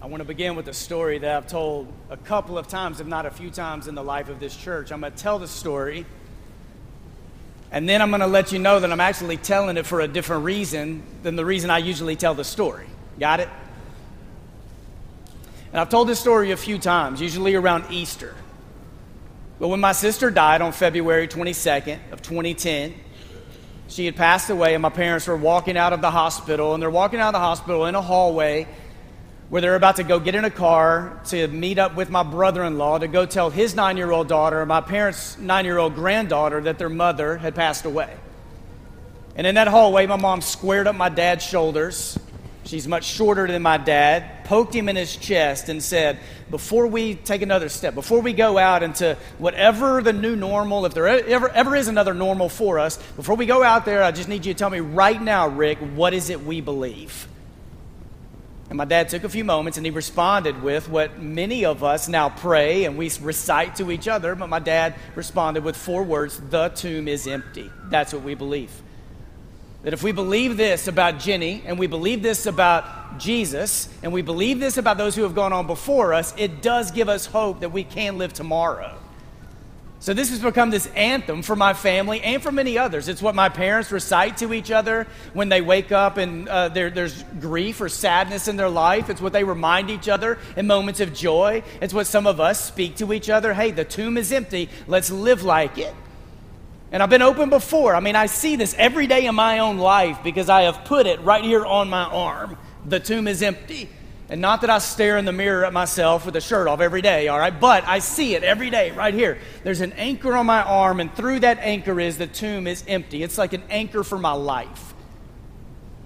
I want to begin with a story that I've told a couple of times, if not a few times, in the life of this church. I'm going to tell the story, and then I'm going to let you know that I'm actually telling it for a different reason than the reason I usually tell the story. Got it? And I've told this story a few times, usually around Easter. But when my sister died on February 22nd of 2010, she had passed away, and my parents were walking out of the hospital, and they're walking out of the hospital in a hallway where they're about to go get in a car to meet up with my brother in law to go tell his nine year old daughter, my parents' nine year old granddaughter, that their mother had passed away. And in that hallway, my mom squared up my dad's shoulders. She's much shorter than my dad, poked him in his chest, and said, Before we take another step, before we go out into whatever the new normal, if there ever, ever is another normal for us, before we go out there, I just need you to tell me right now, Rick, what is it we believe? And my dad took a few moments and he responded with what many of us now pray and we recite to each other, but my dad responded with four words The tomb is empty. That's what we believe. That if we believe this about Jenny and we believe this about Jesus and we believe this about those who have gone on before us, it does give us hope that we can live tomorrow. So, this has become this anthem for my family and for many others. It's what my parents recite to each other when they wake up and uh, there's grief or sadness in their life. It's what they remind each other in moments of joy. It's what some of us speak to each other hey, the tomb is empty, let's live like it. And I've been open before. I mean, I see this every day in my own life because I have put it right here on my arm. The tomb is empty. And not that I stare in the mirror at myself with a shirt off every day, all right? But I see it every day right here. There's an anchor on my arm, and through that anchor is the tomb is empty. It's like an anchor for my life.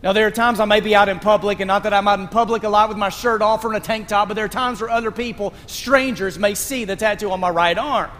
Now, there are times I may be out in public, and not that I'm out in public a lot with my shirt off or in a tank top, but there are times where other people, strangers, may see the tattoo on my right arm.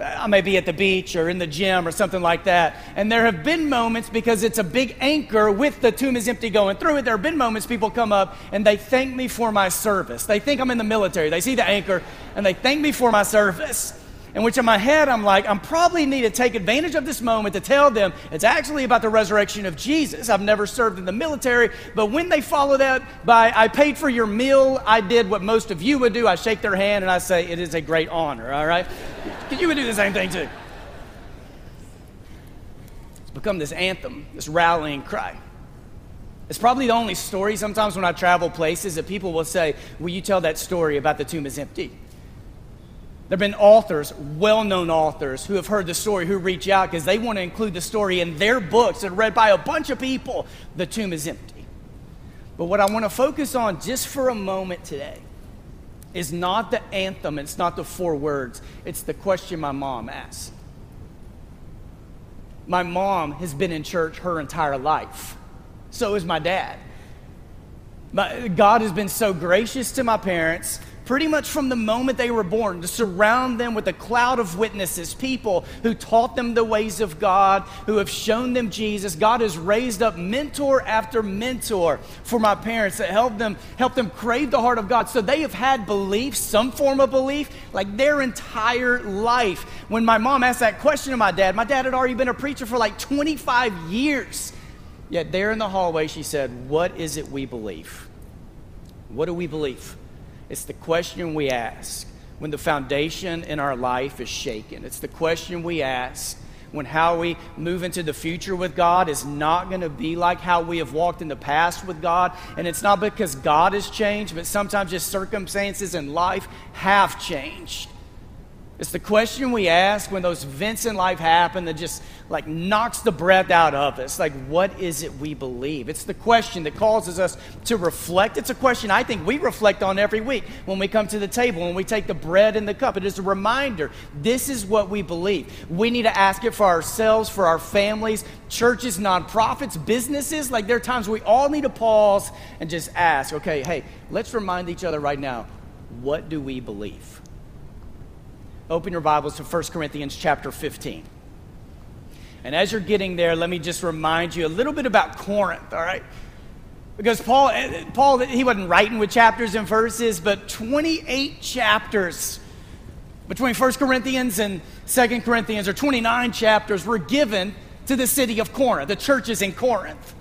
I may be at the beach or in the gym or something like that. And there have been moments because it's a big anchor with the tomb is empty going through it. There have been moments people come up and they thank me for my service. They think I'm in the military. They see the anchor and they thank me for my service. In which in my head, I'm like, I'm probably need to take advantage of this moment to tell them it's actually about the resurrection of Jesus. I've never served in the military, but when they follow that by, I paid for your meal, I did what most of you would do. I shake their hand and I say, it is a great honor, all right? You would do the same thing too. It's become this anthem, this rallying cry. It's probably the only story sometimes when I travel places that people will say, Will you tell that story about the tomb is empty? There have been authors, well known authors, who have heard the story who reach out because they want to include the story in their books and read by a bunch of people. The tomb is empty. But what I want to focus on just for a moment today is not the anthem, it's not the four words, it's the question my mom asked. My mom has been in church her entire life, so is my dad. My, God has been so gracious to my parents pretty much from the moment they were born, to surround them with a cloud of witnesses, people who taught them the ways of God, who have shown them Jesus. God has raised up mentor after mentor for my parents that helped them help them crave the heart of God. So they have had belief, some form of belief, like their entire life. When my mom asked that question to my dad, my dad had already been a preacher for like 25 years. Yet there in the hallway, she said, What is it we believe? What do we believe? It's the question we ask when the foundation in our life is shaken. It's the question we ask when how we move into the future with God is not going to be like how we have walked in the past with God. And it's not because God has changed, but sometimes just circumstances in life have changed. It's the question we ask when those events in life happen that just like knocks the breath out of us. Like, what is it we believe? It's the question that causes us to reflect. It's a question I think we reflect on every week when we come to the table, when we take the bread and the cup. It is a reminder this is what we believe. We need to ask it for ourselves, for our families, churches, nonprofits, businesses. Like, there are times we all need to pause and just ask, okay, hey, let's remind each other right now what do we believe? Open your Bibles to 1 Corinthians chapter 15. And as you're getting there, let me just remind you a little bit about Corinth, all right? Because Paul, eh, eh, Paul, he wasn't writing with chapters and verses, but 28 chapters between 1 Corinthians and 2 Corinthians, or 29 chapters, were given to the city of Corinth, the churches in Corinth.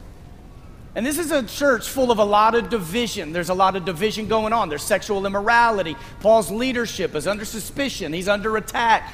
And this is a church full of a lot of division. There's a lot of division going on. There's sexual immorality. Paul's leadership is under suspicion, he's under attack.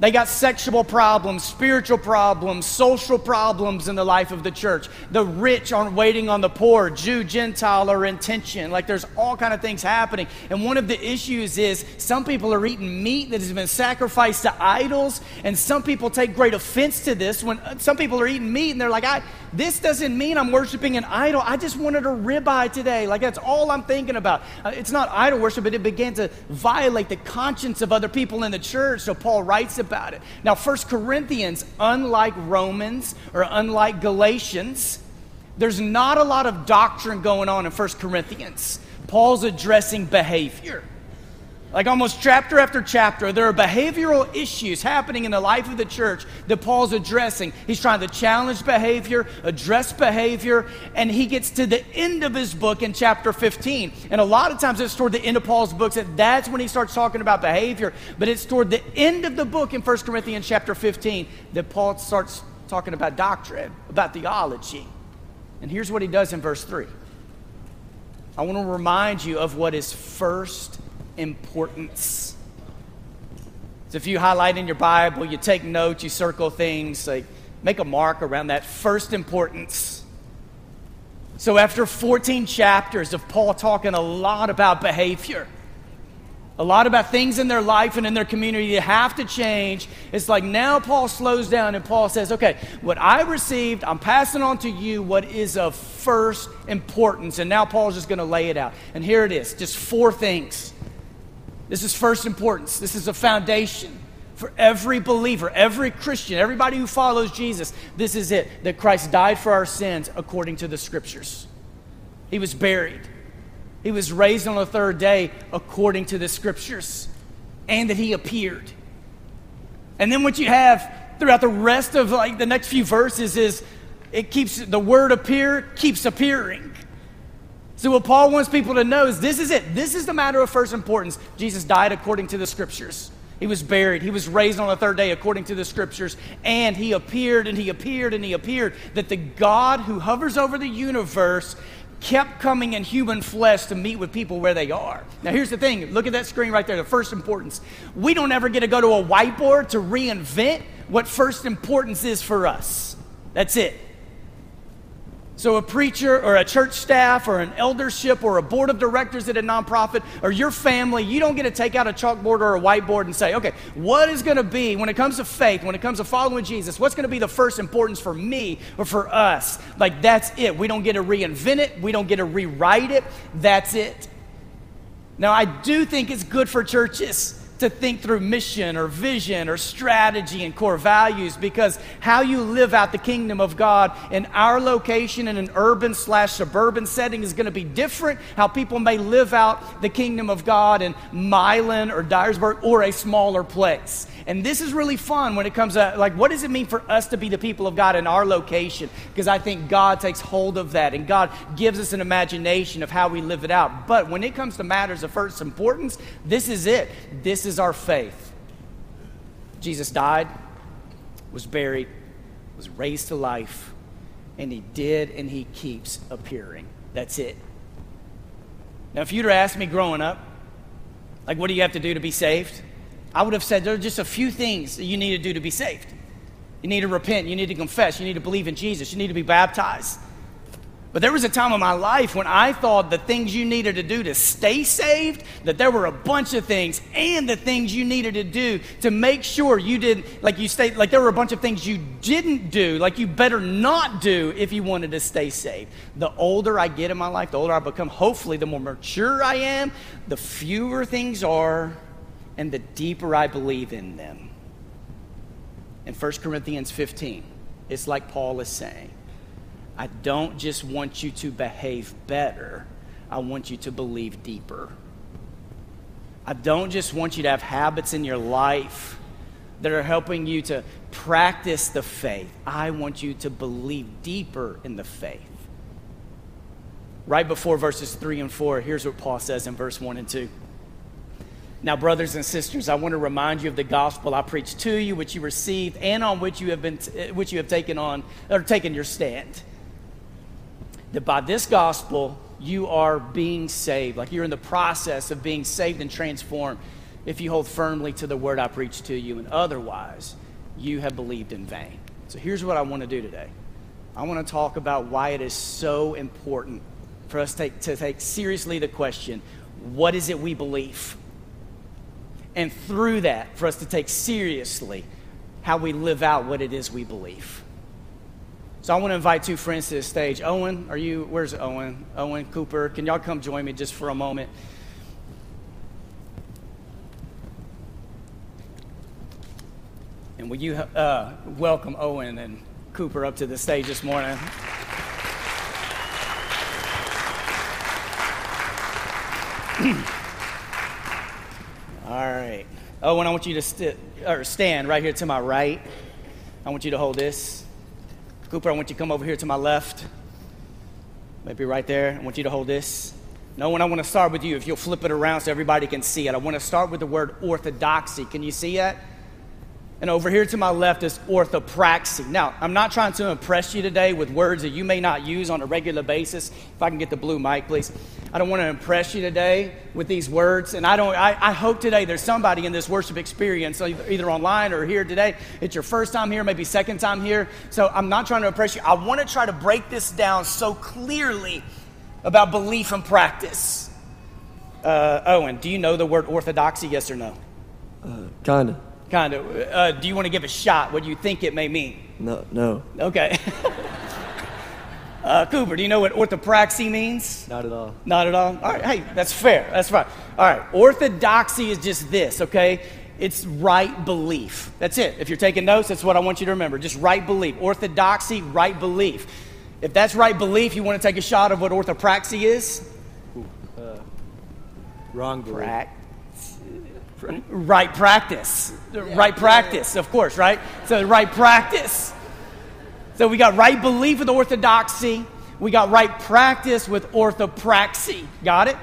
They got sexual problems, spiritual problems, social problems in the life of the church. The rich aren't waiting on the poor. Jew, Gentile are in tension. Like there's all kind of things happening. And one of the issues is some people are eating meat that has been sacrificed to idols, and some people take great offense to this. When uh, some people are eating meat and they're like, I, this doesn't mean I'm worshiping an idol. I just wanted a ribeye today. Like that's all I'm thinking about. Uh, it's not idol worship, but it began to violate the conscience of other people in the church. So Paul writes about it. Now, First Corinthians, unlike Romans or unlike Galatians, there's not a lot of doctrine going on in First Corinthians. Paul's addressing behavior. Like almost chapter after chapter, there are behavioral issues happening in the life of the church that Paul's addressing. He's trying to challenge behavior, address behavior, and he gets to the end of his book in chapter 15. And a lot of times it's toward the end of Paul's books that that's when he starts talking about behavior. But it's toward the end of the book in 1 Corinthians chapter 15 that Paul starts talking about doctrine, about theology. And here's what he does in verse 3. I want to remind you of what is first importance. So if you highlight in your Bible, you take notes, you circle things, like make a mark around that first importance. So after 14 chapters of Paul talking a lot about behavior, a lot about things in their life and in their community that have to change. It's like now Paul slows down and Paul says, okay, what I received, I'm passing on to you what is of first importance. And now Paul's just going to lay it out. And here it is just four things this is first importance. This is a foundation for every believer, every Christian, everybody who follows Jesus. This is it that Christ died for our sins according to the scriptures. He was buried. He was raised on the third day according to the scriptures, and that he appeared. And then what you have throughout the rest of like the next few verses is it keeps the word appear keeps appearing. So, what Paul wants people to know is this is it. This is the matter of first importance. Jesus died according to the scriptures. He was buried. He was raised on the third day according to the scriptures. And he appeared and he appeared and he appeared. That the God who hovers over the universe kept coming in human flesh to meet with people where they are. Now, here's the thing look at that screen right there, the first importance. We don't ever get to go to a whiteboard to reinvent what first importance is for us. That's it. So, a preacher or a church staff or an eldership or a board of directors at a nonprofit or your family, you don't get to take out a chalkboard or a whiteboard and say, okay, what is going to be, when it comes to faith, when it comes to following Jesus, what's going to be the first importance for me or for us? Like, that's it. We don't get to reinvent it, we don't get to rewrite it. That's it. Now, I do think it's good for churches to think through mission or vision or strategy and core values because how you live out the kingdom of God in our location in an urban slash suburban setting is going to be different. How people may live out the kingdom of God in Milan or Dyersburg or a smaller place. And this is really fun when it comes to like, what does it mean for us to be the people of God in our location? Because I think God takes hold of that and God gives us an imagination of how we live it out. But when it comes to matters of first importance, this is it. This is our faith. Jesus died, was buried, was raised to life, and he did and he keeps appearing. That's it. Now, if you'd have asked me growing up, like, what do you have to do to be saved? I would have said there are just a few things that you need to do to be saved. You need to repent, you need to confess, you need to believe in Jesus, you need to be baptized. But there was a time in my life when I thought the things you needed to do to stay saved, that there were a bunch of things, and the things you needed to do to make sure you didn't, like you stayed, like there were a bunch of things you didn't do, like you better not do if you wanted to stay saved. The older I get in my life, the older I become, hopefully, the more mature I am, the fewer things are and the deeper I believe in them. In 1 Corinthians 15, it's like Paul is saying I don't just want you to behave better, I want you to believe deeper. I don't just want you to have habits in your life that are helping you to practice the faith. I want you to believe deeper in the faith. Right before verses 3 and 4, here's what Paul says in verse 1 and 2. Now, brothers and sisters, I want to remind you of the gospel I preached to you, which you received, and on which you have been, eh, which you have taken on or taken your stand. that by this gospel, you are being saved. Like you're in the process of being saved and transformed if you hold firmly to the word I preached to you, and otherwise, you have believed in vain. So here's what I want to do today I want to talk about why it is so important for us to take, to take seriously the question what is it we believe? And through that, for us to take seriously how we live out what it is we believe. So I want to invite two friends to the stage. Owen, are you, where's Owen? Owen, Cooper, can y'all come join me just for a moment? And will you uh, welcome Owen and Cooper up to the stage this morning? All right. Oh, Owen, I want you to st- or stand right here to my right. I want you to hold this. Cooper, I want you to come over here to my left. Maybe right there. I want you to hold this. No, when I want to start with you, if you'll flip it around so everybody can see it, I want to start with the word orthodoxy. Can you see that? And over here to my left is orthopraxy. Now, I'm not trying to impress you today with words that you may not use on a regular basis. If I can get the blue mic, please. I don't want to impress you today with these words. And I don't I, I hope today there's somebody in this worship experience, either online or here today. It's your first time here, maybe second time here. So I'm not trying to impress you. I want to try to break this down so clearly about belief and practice. Uh, Owen, do you know the word orthodoxy, yes or no? Uh, kinda. Kind of. Uh, do you want to give a shot what do you think it may mean? No, no. Okay. uh, Cooper, do you know what orthopraxy means? Not at all. Not at all? All right, hey, that's fair. That's fine. All right, orthodoxy is just this, okay? It's right belief. That's it. If you're taking notes, that's what I want you to remember. Just right belief. Orthodoxy, right belief. If that's right belief, you want to take a shot of what orthopraxy is? Ooh, uh, wrong belief. Prac- right practice. Yeah, right practice, of course, right? So, right practice. So, we got right belief with orthodoxy, we got right practice with orthopraxy. Got it?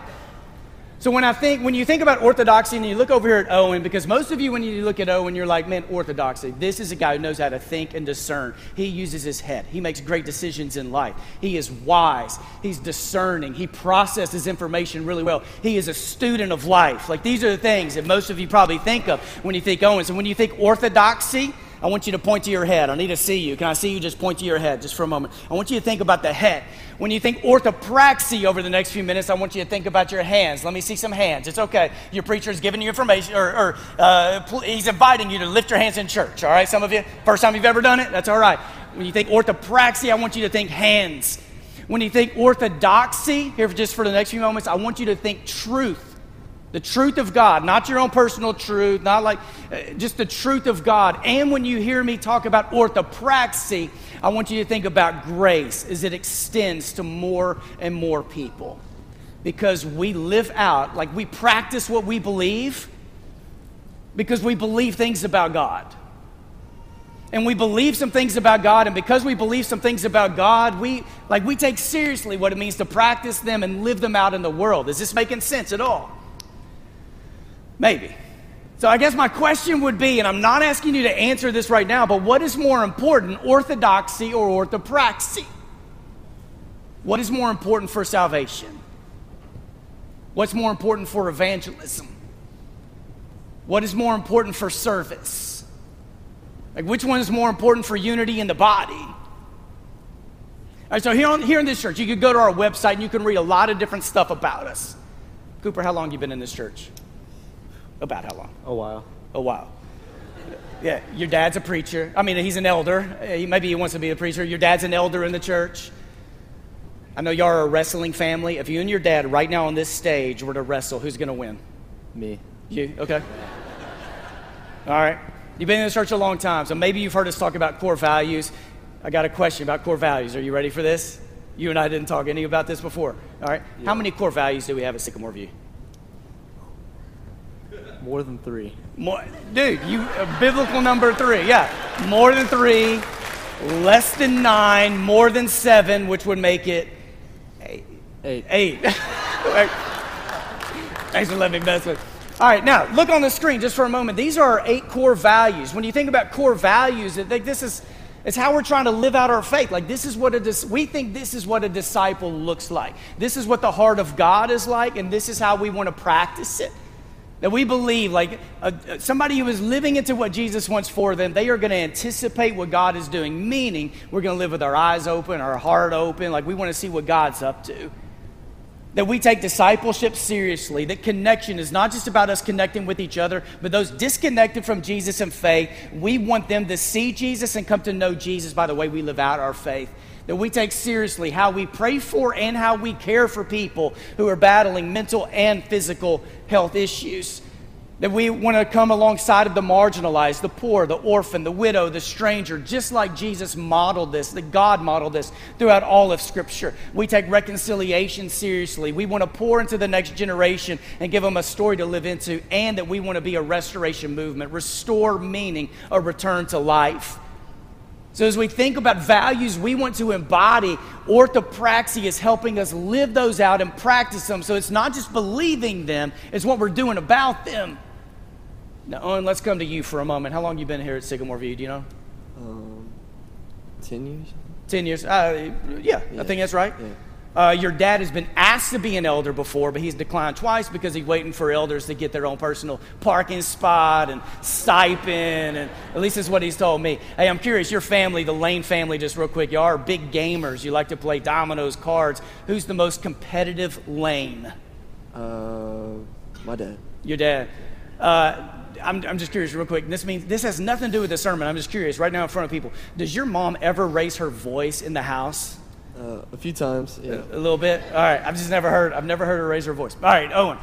So when I think, when you think about orthodoxy and you look over here at Owen, because most of you, when you look at Owen, you're like, man, orthodoxy. This is a guy who knows how to think and discern. He uses his head. He makes great decisions in life. He is wise. He's discerning. He processes information really well. He is a student of life. Like these are the things that most of you probably think of when you think Owen. So when you think orthodoxy, I want you to point to your head. I need to see you. Can I see you? Just point to your head just for a moment. I want you to think about the head. When you think orthopraxy over the next few minutes, I want you to think about your hands. Let me see some hands. It's okay. Your preacher is giving you information, or, or uh, he's inviting you to lift your hands in church. All right, some of you, first time you've ever done it, that's all right. When you think orthopraxy, I want you to think hands. When you think orthodoxy, here just for the next few moments, I want you to think truth. The truth of God, not your own personal truth, not like uh, just the truth of God. And when you hear me talk about orthopraxy, I want you to think about grace as it extends to more and more people. Because we live out, like we practice what we believe because we believe things about God. And we believe some things about God, and because we believe some things about God, we like we take seriously what it means to practice them and live them out in the world. Is this making sense at all? Maybe. So I guess my question would be, and I'm not asking you to answer this right now, but what is more important, orthodoxy or orthopraxy? What is more important for salvation? What's more important for evangelism? What is more important for service? Like, which one is more important for unity in the body? All right, so here, on, here in this church, you could go to our website and you can read a lot of different stuff about us. Cooper, how long you been in this church? About how long? A while. A while. Yeah, your dad's a preacher. I mean, he's an elder. Uh, maybe he wants to be a preacher. Your dad's an elder in the church. I know y'all are a wrestling family. If you and your dad right now on this stage were to wrestle, who's going to win? Me. You? Okay. All right. You've been in the church a long time, so maybe you've heard us talk about core values. I got a question about core values. Are you ready for this? You and I didn't talk any about this before. All right. Yeah. How many core values do we have at Sycamore View? More than three. More, dude, you uh, biblical number three. Yeah, more than three, less than nine, more than seven, which would make it eight. Eight. Eight. Thanks for letting me mess with. All right, now look on the screen just for a moment. These are our eight core values. When you think about core values, this is It's how we're trying to live out our faith. Like this is what a dis- we think this is what a disciple looks like. This is what the heart of God is like, and this is how we want to practice it. That we believe, like uh, somebody who is living into what Jesus wants for them, they are going to anticipate what God is doing. Meaning, we're going to live with our eyes open, our heart open. Like we want to see what God's up to that we take discipleship seriously, that connection is not just about us connecting with each other, but those disconnected from Jesus and faith, we want them to see Jesus and come to know Jesus by the way we live out our faith. That we take seriously how we pray for and how we care for people who are battling mental and physical health issues. That we want to come alongside of the marginalized, the poor, the orphan, the widow, the stranger, just like Jesus modeled this, that God modeled this throughout all of Scripture. We take reconciliation seriously. We want to pour into the next generation and give them a story to live into, and that we want to be a restoration movement, restore meaning, a return to life. So, as we think about values we want to embody, orthopraxy is helping us live those out and practice them. So, it's not just believing them, it's what we're doing about them. Now, Owen, let's come to you for a moment. How long you been here at Sycamore View? Do you know? Um, 10 years? 10 years. Uh, yeah, Yeah. I think that's right. Yeah. Uh, your dad has been asked to be an elder before, but he's declined twice because he's waiting for elders to get their own personal parking spot and stipend, and at least that's what he's told me. Hey, I'm curious, your family, the Lane family, just real quick, you are big gamers. You like to play dominoes, cards. Who's the most competitive Lane? Uh, my dad. Your dad. Uh, I'm, I'm just curious, real quick. This means this has nothing to do with the sermon. I'm just curious, right now in front of people. Does your mom ever raise her voice in the house? Uh, a few times, yeah. A little bit. All right. I've just never heard. I've never heard her raise her voice. All right, Owen.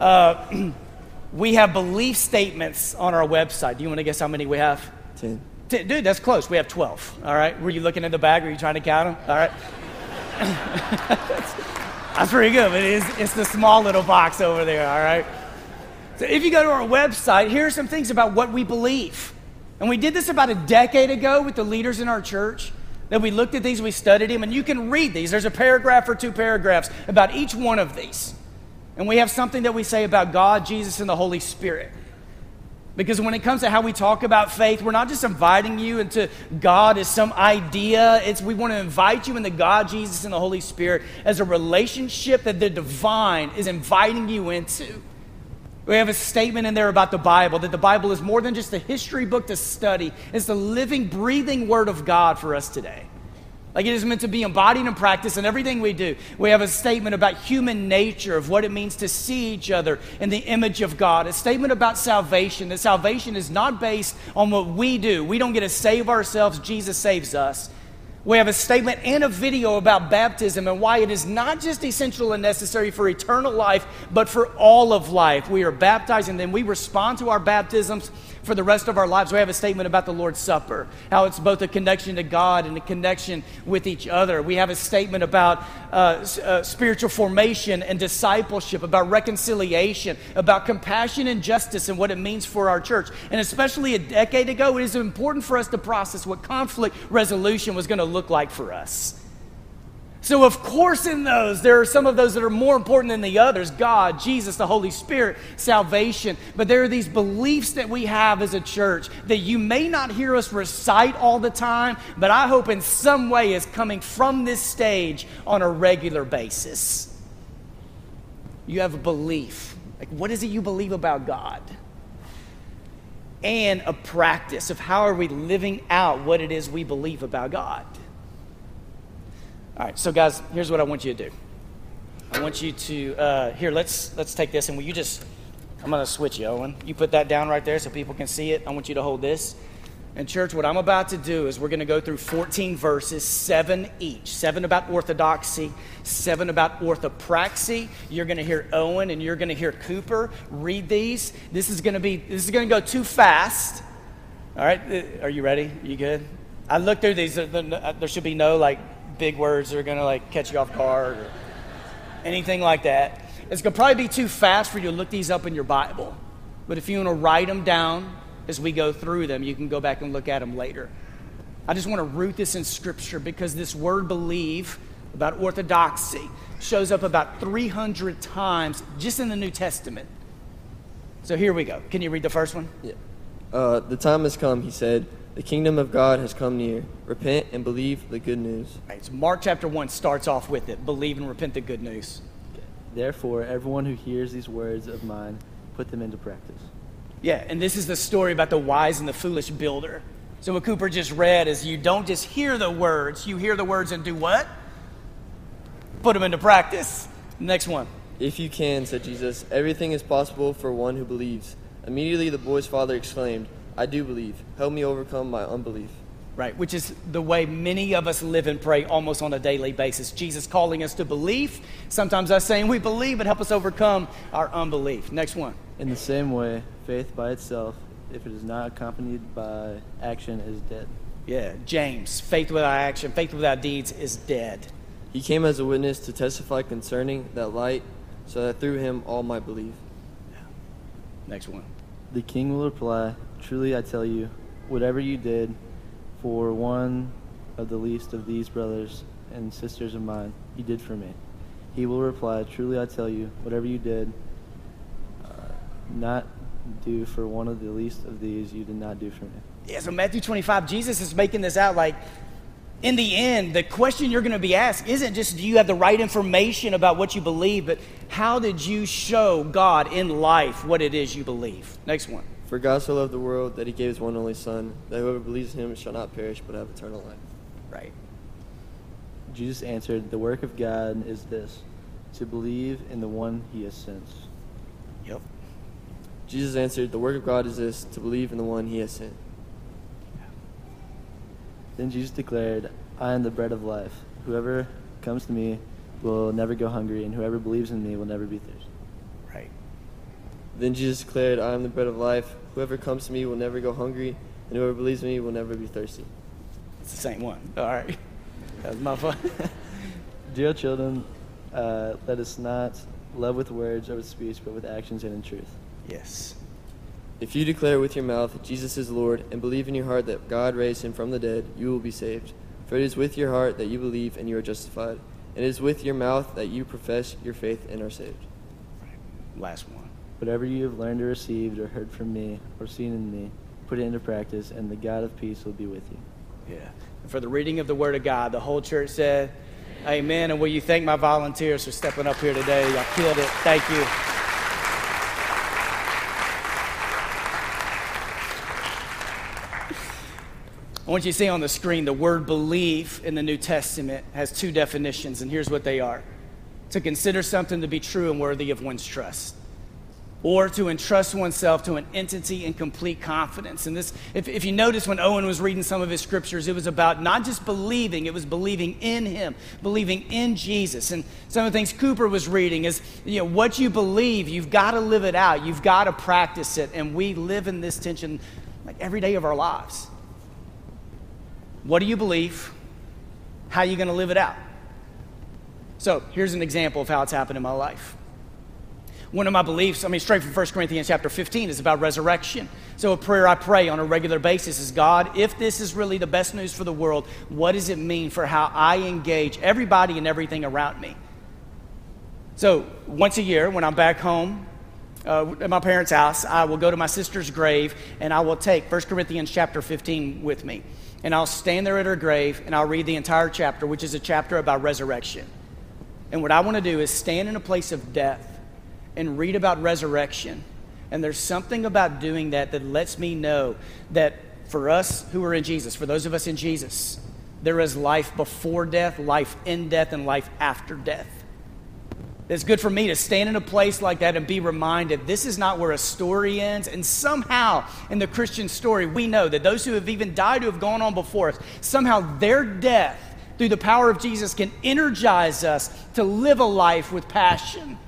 Uh, we have belief statements on our website. Do you want to guess how many we have? 10. T- Dude, that's close. We have 12. All right. Were you looking in the bag? Were you trying to count them? All right. that's pretty good, but it is, it's the small little box over there. All right. So if you go to our website, here are some things about what we believe. And we did this about a decade ago with the leaders in our church. That we looked at these, we studied them, and you can read these. There's a paragraph or two paragraphs about each one of these. And we have something that we say about God, Jesus, and the Holy Spirit. Because when it comes to how we talk about faith, we're not just inviting you into God as some idea. It's we want to invite you into God, Jesus, and the Holy Spirit as a relationship that the divine is inviting you into. We have a statement in there about the Bible that the Bible is more than just a history book to study, it's the living, breathing Word of God for us today. Like it is meant to be embodied in practice in everything we do. We have a statement about human nature, of what it means to see each other in the image of God. A statement about salvation, that salvation is not based on what we do. We don't get to save ourselves, Jesus saves us. We have a statement and a video about baptism and why it is not just essential and necessary for eternal life, but for all of life. We are baptized and then we respond to our baptisms for the rest of our lives. We have a statement about the Lord's Supper, how it's both a connection to God and a connection with each other. We have a statement about uh, uh, spiritual formation and discipleship, about reconciliation, about compassion and justice and what it means for our church. And especially a decade ago, it is important for us to process what conflict resolution was going to look like for us. So, of course, in those, there are some of those that are more important than the others God, Jesus, the Holy Spirit, salvation. But there are these beliefs that we have as a church that you may not hear us recite all the time, but I hope in some way is coming from this stage on a regular basis. You have a belief. Like, what is it you believe about God? And a practice of how are we living out what it is we believe about God. All right, so guys, here's what I want you to do. I want you to uh, here. Let's let's take this, and will you just? I'm to switch you, Owen. You put that down right there so people can see it. I want you to hold this. And church, what I'm about to do is we're to go through 14 verses, seven each. Seven about orthodoxy, seven about orthopraxy. You're to hear Owen and you're to hear Cooper read these. This is to be this is to go too fast. All right, Uh, are you ready? Are you good? I looked through these. There should be no like big words that are going to like catch you off guard or anything like that. It's going to probably be too fast for you to look these up in your Bible. But if you want to write them down as we go through them, you can go back and look at them later. I just want to root this in Scripture because this word believe about orthodoxy shows up about 300 times just in the New Testament. So here we go. Can you read the first one? Yeah. Uh, the time has come, he said, The kingdom of God has come near. Repent and believe the good news. Right, so Mark chapter 1 starts off with it believe and repent the good news. Therefore, everyone who hears these words of mine, put them into practice. Yeah, and this is the story about the wise and the foolish builder. So, what Cooper just read is you don't just hear the words, you hear the words and do what? Put them into practice. Next one. If you can, said Jesus, everything is possible for one who believes. Immediately the boy's father exclaimed, I do believe. Help me overcome my unbelief. Right, which is the way many of us live and pray almost on a daily basis. Jesus calling us to belief, sometimes us saying we believe, but help us overcome our unbelief. Next one. In the same way, faith by itself, if it is not accompanied by action, is dead. Yeah, James, faith without action, faith without deeds is dead. He came as a witness to testify concerning that light, so that through him all might believe. Yeah. Next one. The king will reply, Truly I tell you, whatever you did for one of the least of these brothers and sisters of mine, you did for me. He will reply, Truly I tell you, whatever you did uh, not do for one of the least of these, you did not do for me. Yeah, so Matthew 25, Jesus is making this out like, in the end, the question you're going to be asked isn't just do you have the right information about what you believe, but how did you show God in life what it is you believe? Next one. For God so loved the world that he gave his one and only Son, that whoever believes in him shall not perish but have eternal life. Right. Jesus answered, The work of God is this, to believe in the one he has sent. Yep. Jesus answered, The work of God is this, to believe in the one he has sent. Then Jesus declared, I am the bread of life. Whoever comes to me will never go hungry, and whoever believes in me will never be thirsty. Right. Then Jesus declared, I am the bread of life. Whoever comes to me will never go hungry, and whoever believes in me will never be thirsty. It's the same one. All right. That was my fun. Dear children, uh, let us not love with words or with speech, but with actions and in truth. yes. If you declare with your mouth Jesus is Lord and believe in your heart that God raised him from the dead, you will be saved. For it is with your heart that you believe and you are justified, and it is with your mouth that you profess your faith and are saved. Last one. Whatever you have learned or received or heard from me or seen in me, put it into practice, and the God of peace will be with you. Yeah. And for the reading of the Word of God, the whole church said, Amen. And will you thank my volunteers for stepping up here today? Y'all killed it. Thank you. I want you to see on the screen the word believe in the New Testament has two definitions, and here's what they are to consider something to be true and worthy of one's trust, or to entrust oneself to an entity in complete confidence. And this, if, if you notice when Owen was reading some of his scriptures, it was about not just believing, it was believing in him, believing in Jesus. And some of the things Cooper was reading is, you know, what you believe, you've got to live it out, you've got to practice it. And we live in this tension like every day of our lives. What do you believe? How are you going to live it out? So here's an example of how it's happened in my life. One of my beliefs, I mean, straight from 1 Corinthians chapter 15, is about resurrection. So a prayer I pray on a regular basis is God, if this is really the best news for the world, what does it mean for how I engage everybody and everything around me? So once a year, when I'm back home uh, at my parents' house, I will go to my sister's grave and I will take 1 Corinthians chapter 15 with me. And I'll stand there at her grave and I'll read the entire chapter, which is a chapter about resurrection. And what I want to do is stand in a place of death and read about resurrection. And there's something about doing that that lets me know that for us who are in Jesus, for those of us in Jesus, there is life before death, life in death, and life after death. It's good for me to stand in a place like that and be reminded this is not where a story ends. And somehow, in the Christian story, we know that those who have even died, who have gone on before us, somehow their death, through the power of Jesus, can energize us to live a life with passion.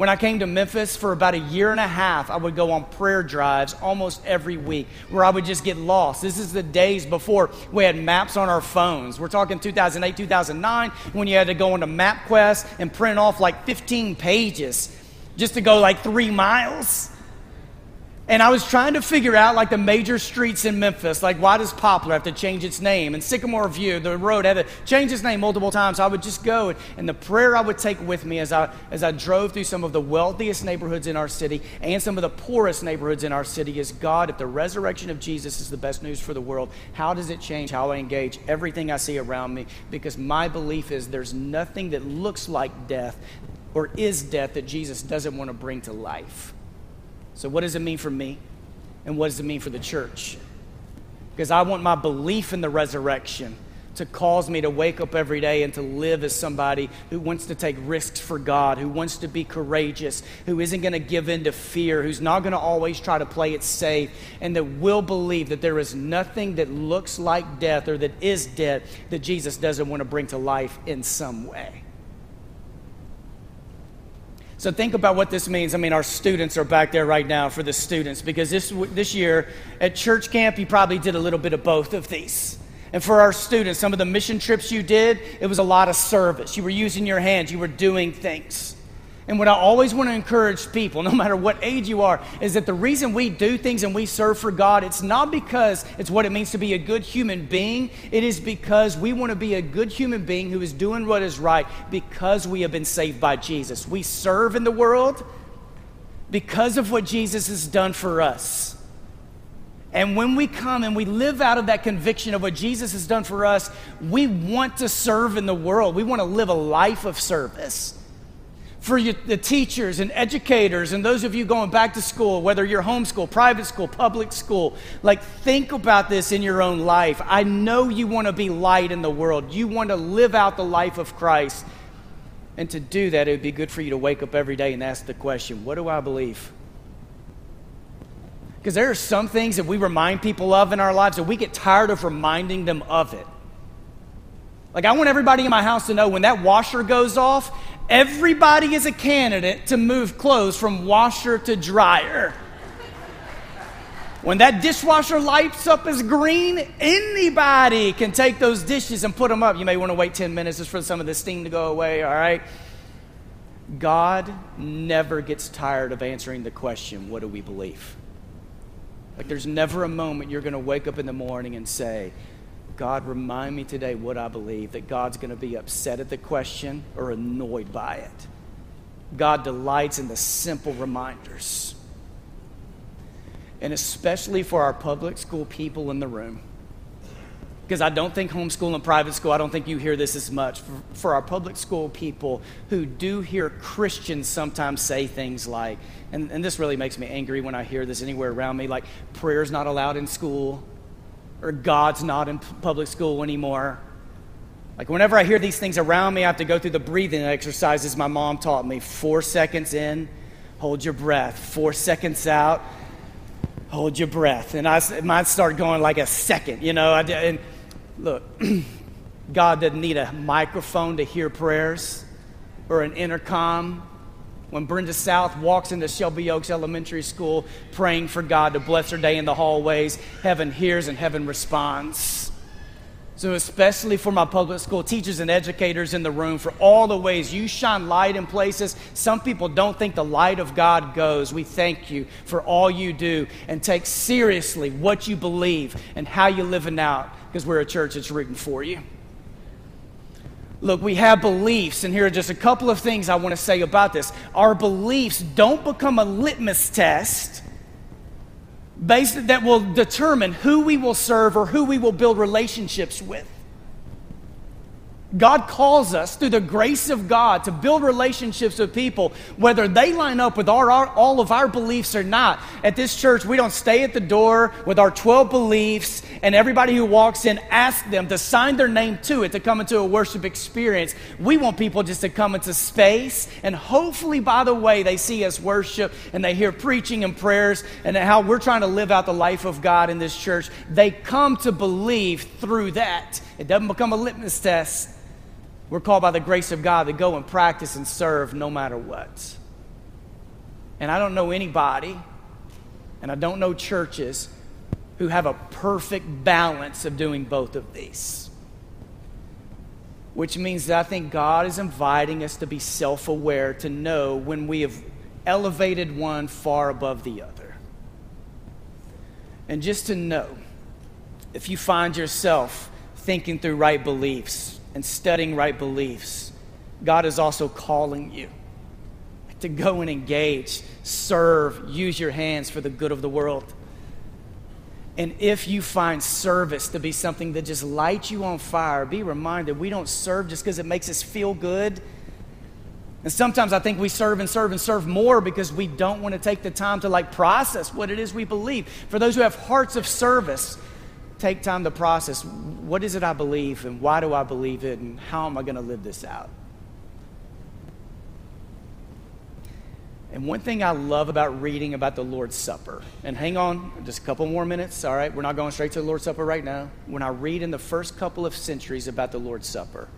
When I came to Memphis for about a year and a half, I would go on prayer drives almost every week where I would just get lost. This is the days before we had maps on our phones. We're talking 2008, 2009, when you had to go into MapQuest and print off like 15 pages just to go like three miles. And I was trying to figure out like the major streets in Memphis, like why does Poplar have to change its name? And Sycamore View, the road had to change its name multiple times. So I would just go, and the prayer I would take with me as I as I drove through some of the wealthiest neighborhoods in our city and some of the poorest neighborhoods in our city is God, if the resurrection of Jesus is the best news for the world, how does it change how I engage everything I see around me? Because my belief is there's nothing that looks like death or is death that Jesus doesn't want to bring to life. So, what does it mean for me? And what does it mean for the church? Because I want my belief in the resurrection to cause me to wake up every day and to live as somebody who wants to take risks for God, who wants to be courageous, who isn't going to give in to fear, who's not going to always try to play it safe, and that will believe that there is nothing that looks like death or that is death that Jesus doesn't want to bring to life in some way. So think about what this means. I mean, our students are back there right now for the students because this, this year at church camp, you probably did a little bit of both of these. And for our students, some of the mission trips you did, it was a lot of service. You were using your hands, you were doing things. And what I always want to encourage people, no matter what age you are, is that the reason we do things and we serve for God, it's not because it's what it means to be a good human being. It is because we want to be a good human being who is doing what is right because we have been saved by Jesus. We serve in the world because of what Jesus has done for us. And when we come and we live out of that conviction of what Jesus has done for us, we want to serve in the world. We want to live a life of service for you, the teachers and educators and those of you going back to school, whether you're homeschool, private school, public school, like think about this in your own life. I know you want to be light in the world. You want to live out the life of Christ. And to do that, it would be good for you to wake up every day and ask the question, what do I believe? Because there are some things that we remind people of in our lives that we get tired of reminding them of it. Like, I want everybody in my house to know when that washer goes off, everybody is a candidate to move clothes from washer to dryer. When that dishwasher lights up as green, anybody can take those dishes and put them up. You may want to wait 10 minutes just for some of the steam to go away, all right? God never gets tired of answering the question, What do we believe? Like, there's never a moment you're going to wake up in the morning and say, God, remind me today what I believe, that God's going to be upset at the question or annoyed by it. God delights in the simple reminders. And especially for our public school people in the room. Because I don't think homeschool and private school, I don't think you hear this as much. For, for our public school people who do hear Christians sometimes say things like, and, and this really makes me angry when I hear this anywhere around me, like prayer's not allowed in school or God's not in public school anymore. Like, whenever I hear these things around me, I have to go through the breathing exercises my mom taught me. Four seconds in, hold your breath. Four seconds out, hold your breath. And I might start going like a second, you know. I, and look, God doesn't need a microphone to hear prayers or an intercom when Brenda South walks into Shelby Oaks Elementary School praying for God to bless her day in the hallways, heaven hears and heaven responds. So, especially for my public school teachers and educators in the room, for all the ways you shine light in places some people don't think the light of God goes, we thank you for all you do and take seriously what you believe and how you're living out because we're a church that's rooting for you. Look, we have beliefs, and here are just a couple of things I want to say about this. Our beliefs don't become a litmus test based, that will determine who we will serve or who we will build relationships with. God calls us through the grace of God to build relationships with people, whether they line up with our, our, all of our beliefs or not. At this church, we don't stay at the door with our 12 beliefs and everybody who walks in ask them to sign their name to it to come into a worship experience. We want people just to come into space and hopefully, by the way, they see us worship and they hear preaching and prayers and how we're trying to live out the life of God in this church. They come to believe through that. It doesn't become a litmus test. We're called by the grace of God to go and practice and serve no matter what. And I don't know anybody, and I don't know churches who have a perfect balance of doing both of these. Which means that I think God is inviting us to be self aware, to know when we have elevated one far above the other. And just to know, if you find yourself thinking through right beliefs and studying right beliefs, God is also calling you to go and engage, serve, use your hands for the good of the world. And if you find service to be something that just lights you on fire, be reminded we don't serve just because it makes us feel good. And sometimes I think we serve and serve and serve more because we don't want to take the time to like process what it is we believe. For those who have hearts of service, take time to process what is it I believe and why do I believe it and how am I going to live this out? And one thing I love about reading about the Lord's Supper, and hang on just a couple more minutes, all right? We're not going straight to the Lord's Supper right now. When I read in the first couple of centuries about the Lord's Supper,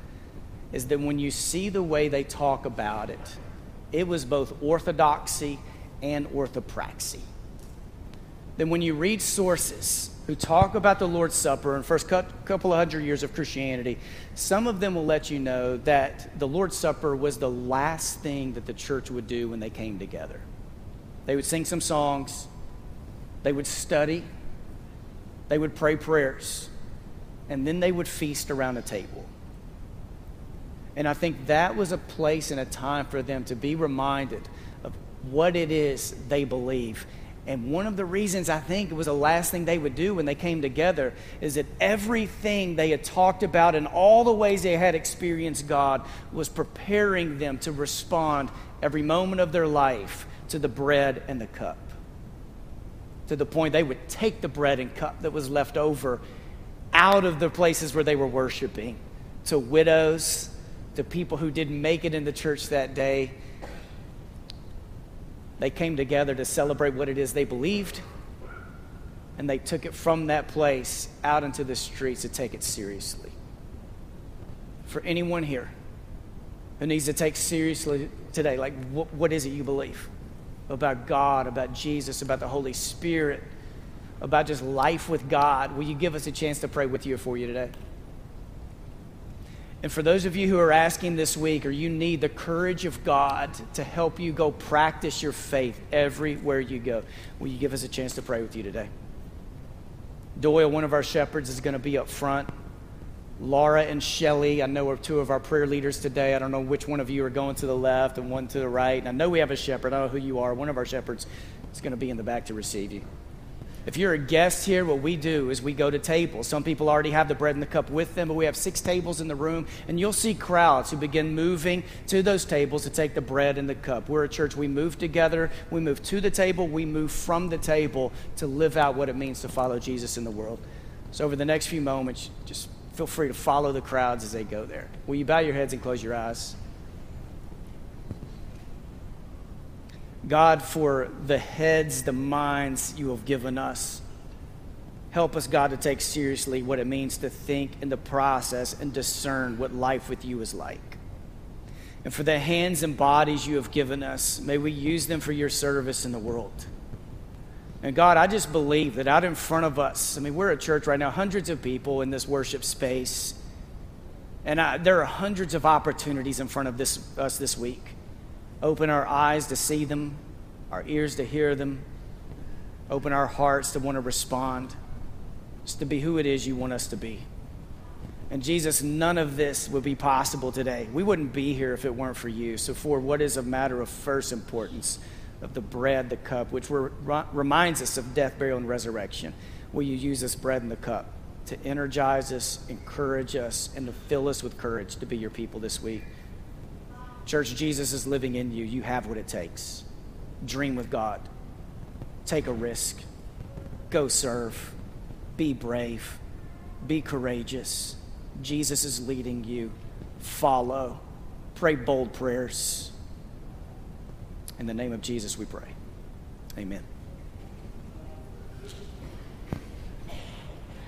is that when you see the way they talk about it, it was both orthodoxy and orthopraxy. Then when you read sources who talk about the Lord's Supper in first couple of hundred years of Christianity, some of them will let you know that the Lord's Supper was the last thing that the church would do when they came together. They would sing some songs, they would study, they would pray prayers, and then they would feast around a table. And I think that was a place and a time for them to be reminded of what it is they believe and one of the reasons I think it was the last thing they would do when they came together is that everything they had talked about and all the ways they had experienced God was preparing them to respond every moment of their life to the bread and the cup. To the point they would take the bread and cup that was left over out of the places where they were worshiping to widows, to people who didn't make it in the church that day they came together to celebrate what it is they believed, and they took it from that place out into the streets to take it seriously. For anyone here who needs to take seriously today, like what, what is it you believe about God, about Jesus, about the Holy Spirit, about just life with God? Will you give us a chance to pray with you for you today? And for those of you who are asking this week, or you need the courage of God to help you go practice your faith everywhere you go, will you give us a chance to pray with you today? Doyle, one of our shepherds, is going to be up front. Laura and Shelly, I know are two of our prayer leaders today. I don't know which one of you are going to the left and one to the right. And I know we have a shepherd. I don't know who you are. One of our shepherds is going to be in the back to receive you. If you're a guest here, what we do is we go to tables. Some people already have the bread and the cup with them, but we have six tables in the room, and you'll see crowds who begin moving to those tables to take the bread and the cup. We're a church, we move together, we move to the table, we move from the table to live out what it means to follow Jesus in the world. So, over the next few moments, just feel free to follow the crowds as they go there. Will you bow your heads and close your eyes? God, for the heads, the minds you have given us. Help us, God, to take seriously what it means to think in the process and discern what life with you is like. And for the hands and bodies you have given us, may we use them for your service in the world. And God, I just believe that out in front of us, I mean, we're a church right now, hundreds of people in this worship space. And I, there are hundreds of opportunities in front of this, us this week. Open our eyes to see them, our ears to hear them. Open our hearts to want to respond, just to be who it is you want us to be. And Jesus, none of this would be possible today. We wouldn't be here if it weren't for you. So, for what is a matter of first importance of the bread, the cup, which reminds us of death, burial, and resurrection, will you use this bread and the cup to energize us, encourage us, and to fill us with courage to be your people this week? Church, Jesus is living in you. You have what it takes. Dream with God. Take a risk. Go serve. Be brave. Be courageous. Jesus is leading you. Follow. Pray bold prayers. In the name of Jesus, we pray. Amen.